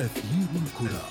أثير الكرة.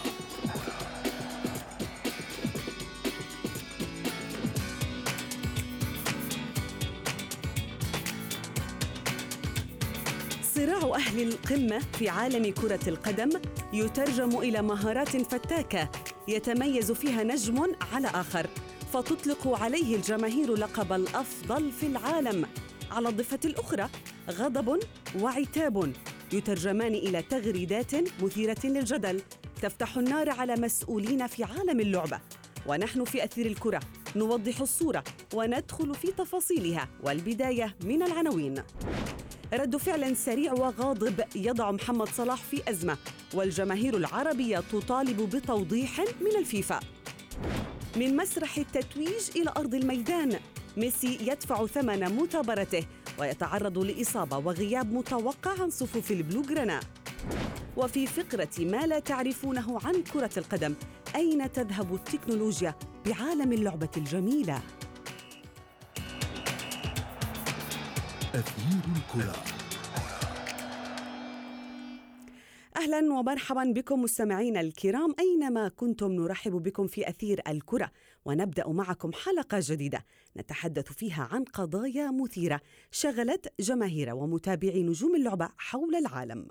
صراع أهل القمة في عالم كرة القدم يترجم إلى مهارات فتاكة يتميز فيها نجم على آخر فتطلق عليه الجماهير لقب الأفضل في العالم. على الضفة الأخرى غضب وعتاب. يترجمان إلى تغريدات مثيرة للجدل تفتح النار على مسؤولين في عالم اللعبة. ونحن في أثير الكرة نوضح الصورة وندخل في تفاصيلها والبداية من العناوين. رد فعل سريع وغاضب يضع محمد صلاح في أزمة والجماهير العربية تطالب بتوضيح من الفيفا. من مسرح التتويج إلى أرض الميدان ميسي يدفع ثمن مثابرته ويتعرض لإصابة وغياب متوقع عن صفوف البلوغرانا وفي فقرة ما لا تعرفونه عن كرة القدم أين تذهب التكنولوجيا بعالم اللعبة الجميلة؟ أثير الكرة أهلا ومرحبا بكم مستمعينا الكرام أينما كنتم نرحب بكم في أثير الكرة ونبدأ معكم حلقة جديدة نتحدث فيها عن قضايا مثيرة شغلت جماهير ومتابعي نجوم اللعبة حول العالم.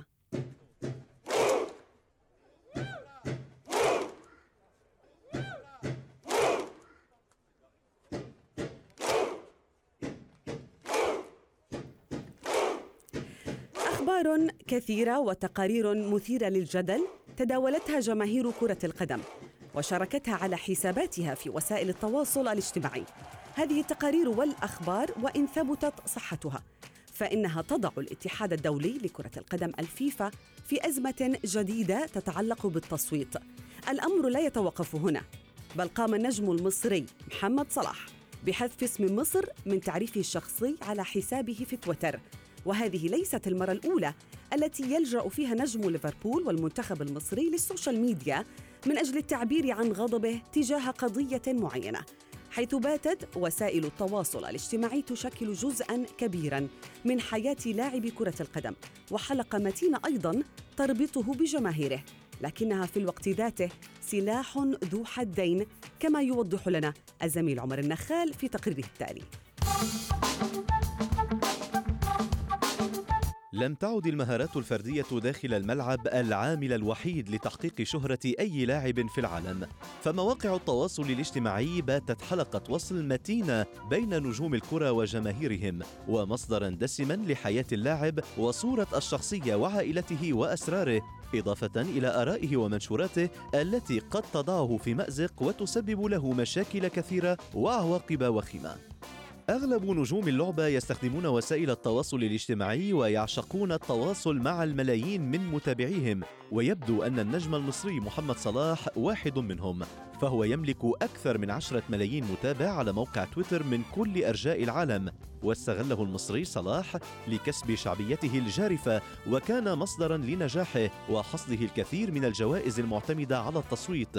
أخبار كثيرة وتقارير مثيرة للجدل تداولتها جماهير كرة القدم وشاركتها على حساباتها في وسائل التواصل الاجتماعي. هذه التقارير والأخبار وإن ثبتت صحتها فإنها تضع الاتحاد الدولي لكرة القدم الفيفا في أزمة جديدة تتعلق بالتصويت. الأمر لا يتوقف هنا بل قام النجم المصري محمد صلاح بحذف اسم مصر من تعريفه الشخصي على حسابه في تويتر وهذه ليست المرة الأولى التي يلجأ فيها نجم ليفربول والمنتخب المصري للسوشيال ميديا من أجل التعبير عن غضبه تجاه قضية معينة حيث باتت وسائل التواصل الاجتماعي تشكل جزءا كبيرا من حياة لاعب كرة القدم وحلقة متينة أيضا تربطه بجماهيره لكنها في الوقت ذاته سلاح ذو حدين كما يوضح لنا الزميل عمر النخال في تقريره التالي. لم تعد المهارات الفردية داخل الملعب العامل الوحيد لتحقيق شهرة أي لاعب في العالم، فمواقع التواصل الاجتماعي باتت حلقة وصل متينة بين نجوم الكرة وجماهيرهم، ومصدرا دسما لحياة اللاعب وصورة الشخصية وعائلته وأسراره، إضافة إلى آرائه ومنشوراته التي قد تضعه في مأزق وتسبب له مشاكل كثيرة وعواقب وخيمة. أغلب نجوم اللعبة يستخدمون وسائل التواصل الاجتماعي ويعشقون التواصل مع الملايين من متابعيهم ويبدو أن النجم المصري محمد صلاح واحد منهم فهو يملك أكثر من عشرة ملايين متابع على موقع تويتر من كل أرجاء العالم واستغله المصري صلاح لكسب شعبيته الجارفة وكان مصدرا لنجاحه وحصده الكثير من الجوائز المعتمدة على التصويت.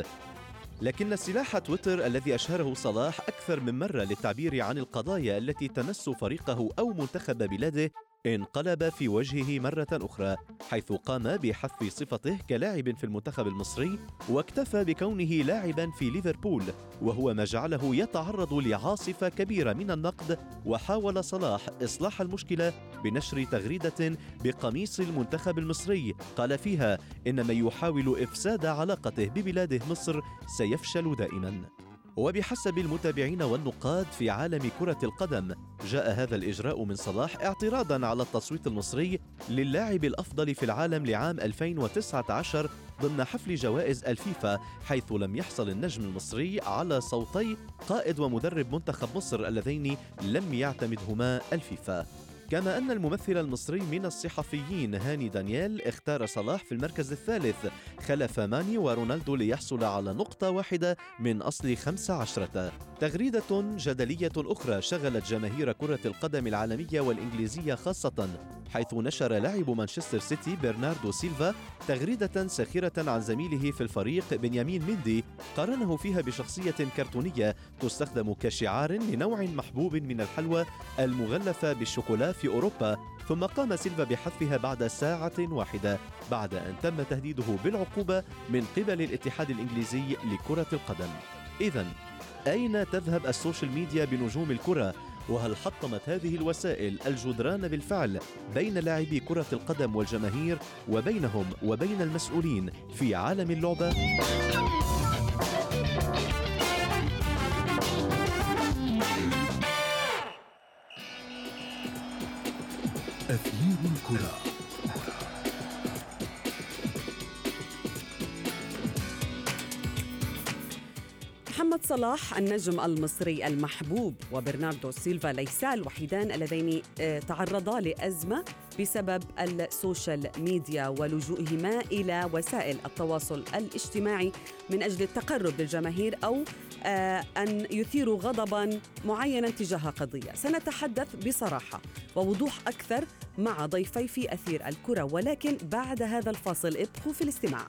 لكن سلاح تويتر الذي أشهره صلاح أكثر من مرة للتعبير عن القضايا التي تمس فريقه أو منتخب بلاده انقلب في وجهه مرة أخرى حيث قام بحذف صفته كلاعب في المنتخب المصري واكتفى بكونه لاعبا في ليفربول وهو ما جعله يتعرض لعاصفة كبيرة من النقد وحاول صلاح إصلاح المشكلة بنشر تغريدة بقميص المنتخب المصري. قال فيها إن من يحاول إفساد علاقته ببلاده مصر سيفشل دائما. وبحسب المتابعين والنقاد في عالم كرة القدم جاء هذا الإجراء من صلاح اعتراضا على التصويت المصري للاعب الأفضل في العالم لعام 2019 ضمن حفل جوائز الفيفا حيث لم يحصل النجم المصري على صوتي قائد ومدرب منتخب مصر اللذين لم يعتمدهما الفيفا. كما أن الممثل المصري من الصحفيين هاني دانييل اختار صلاح في المركز الثالث خلف ماني ورونالدو ليحصل على نقطة واحدة من أصل خمس عشرة. تغريدة جدلية أخرى شغلت جماهير كرة القدم العالمية والإنجليزية خاصة حيث نشر لاعب مانشستر سيتي برناردو سيلفا تغريدة ساخرة عن زميله في الفريق بنيامين ميندي قارنه فيها بشخصية كرتونية تستخدم كشعار لنوع محبوب من الحلوى المغلفة بالشوكولا في أوروبا ثم قام سيلفا بحذفها بعد ساعة واحدة بعد أن تم تهديده بالعقوبة من قبل الاتحاد الإنجليزي لكرة القدم إذا أين تذهب ال social media بنجوم الكرة وهل حطمت هذه الوسائل الجدران بالفعل بين لاعبي كرة القدم والجماهير وبينهم وبين المسؤولين في عالم اللعبة؟ أثير الكرة. محمد صلاح النجم المصري المحبوب وبرناردو سيلفا ليسا الوحيدان اللذين آه، تعرضا لأزمة بسبب ال social media ولجوئهما إلى وسائل التواصل الاجتماعي من أجل التقرب للجماهير أو آه، أن يثيروا غضبا معينا تجاه قضية. سنتحدث بصراحة ووضوح أكثر مع ضيفي في أثير الكرة ولكن بعد هذا الفاصل ابقوا في الاستماع.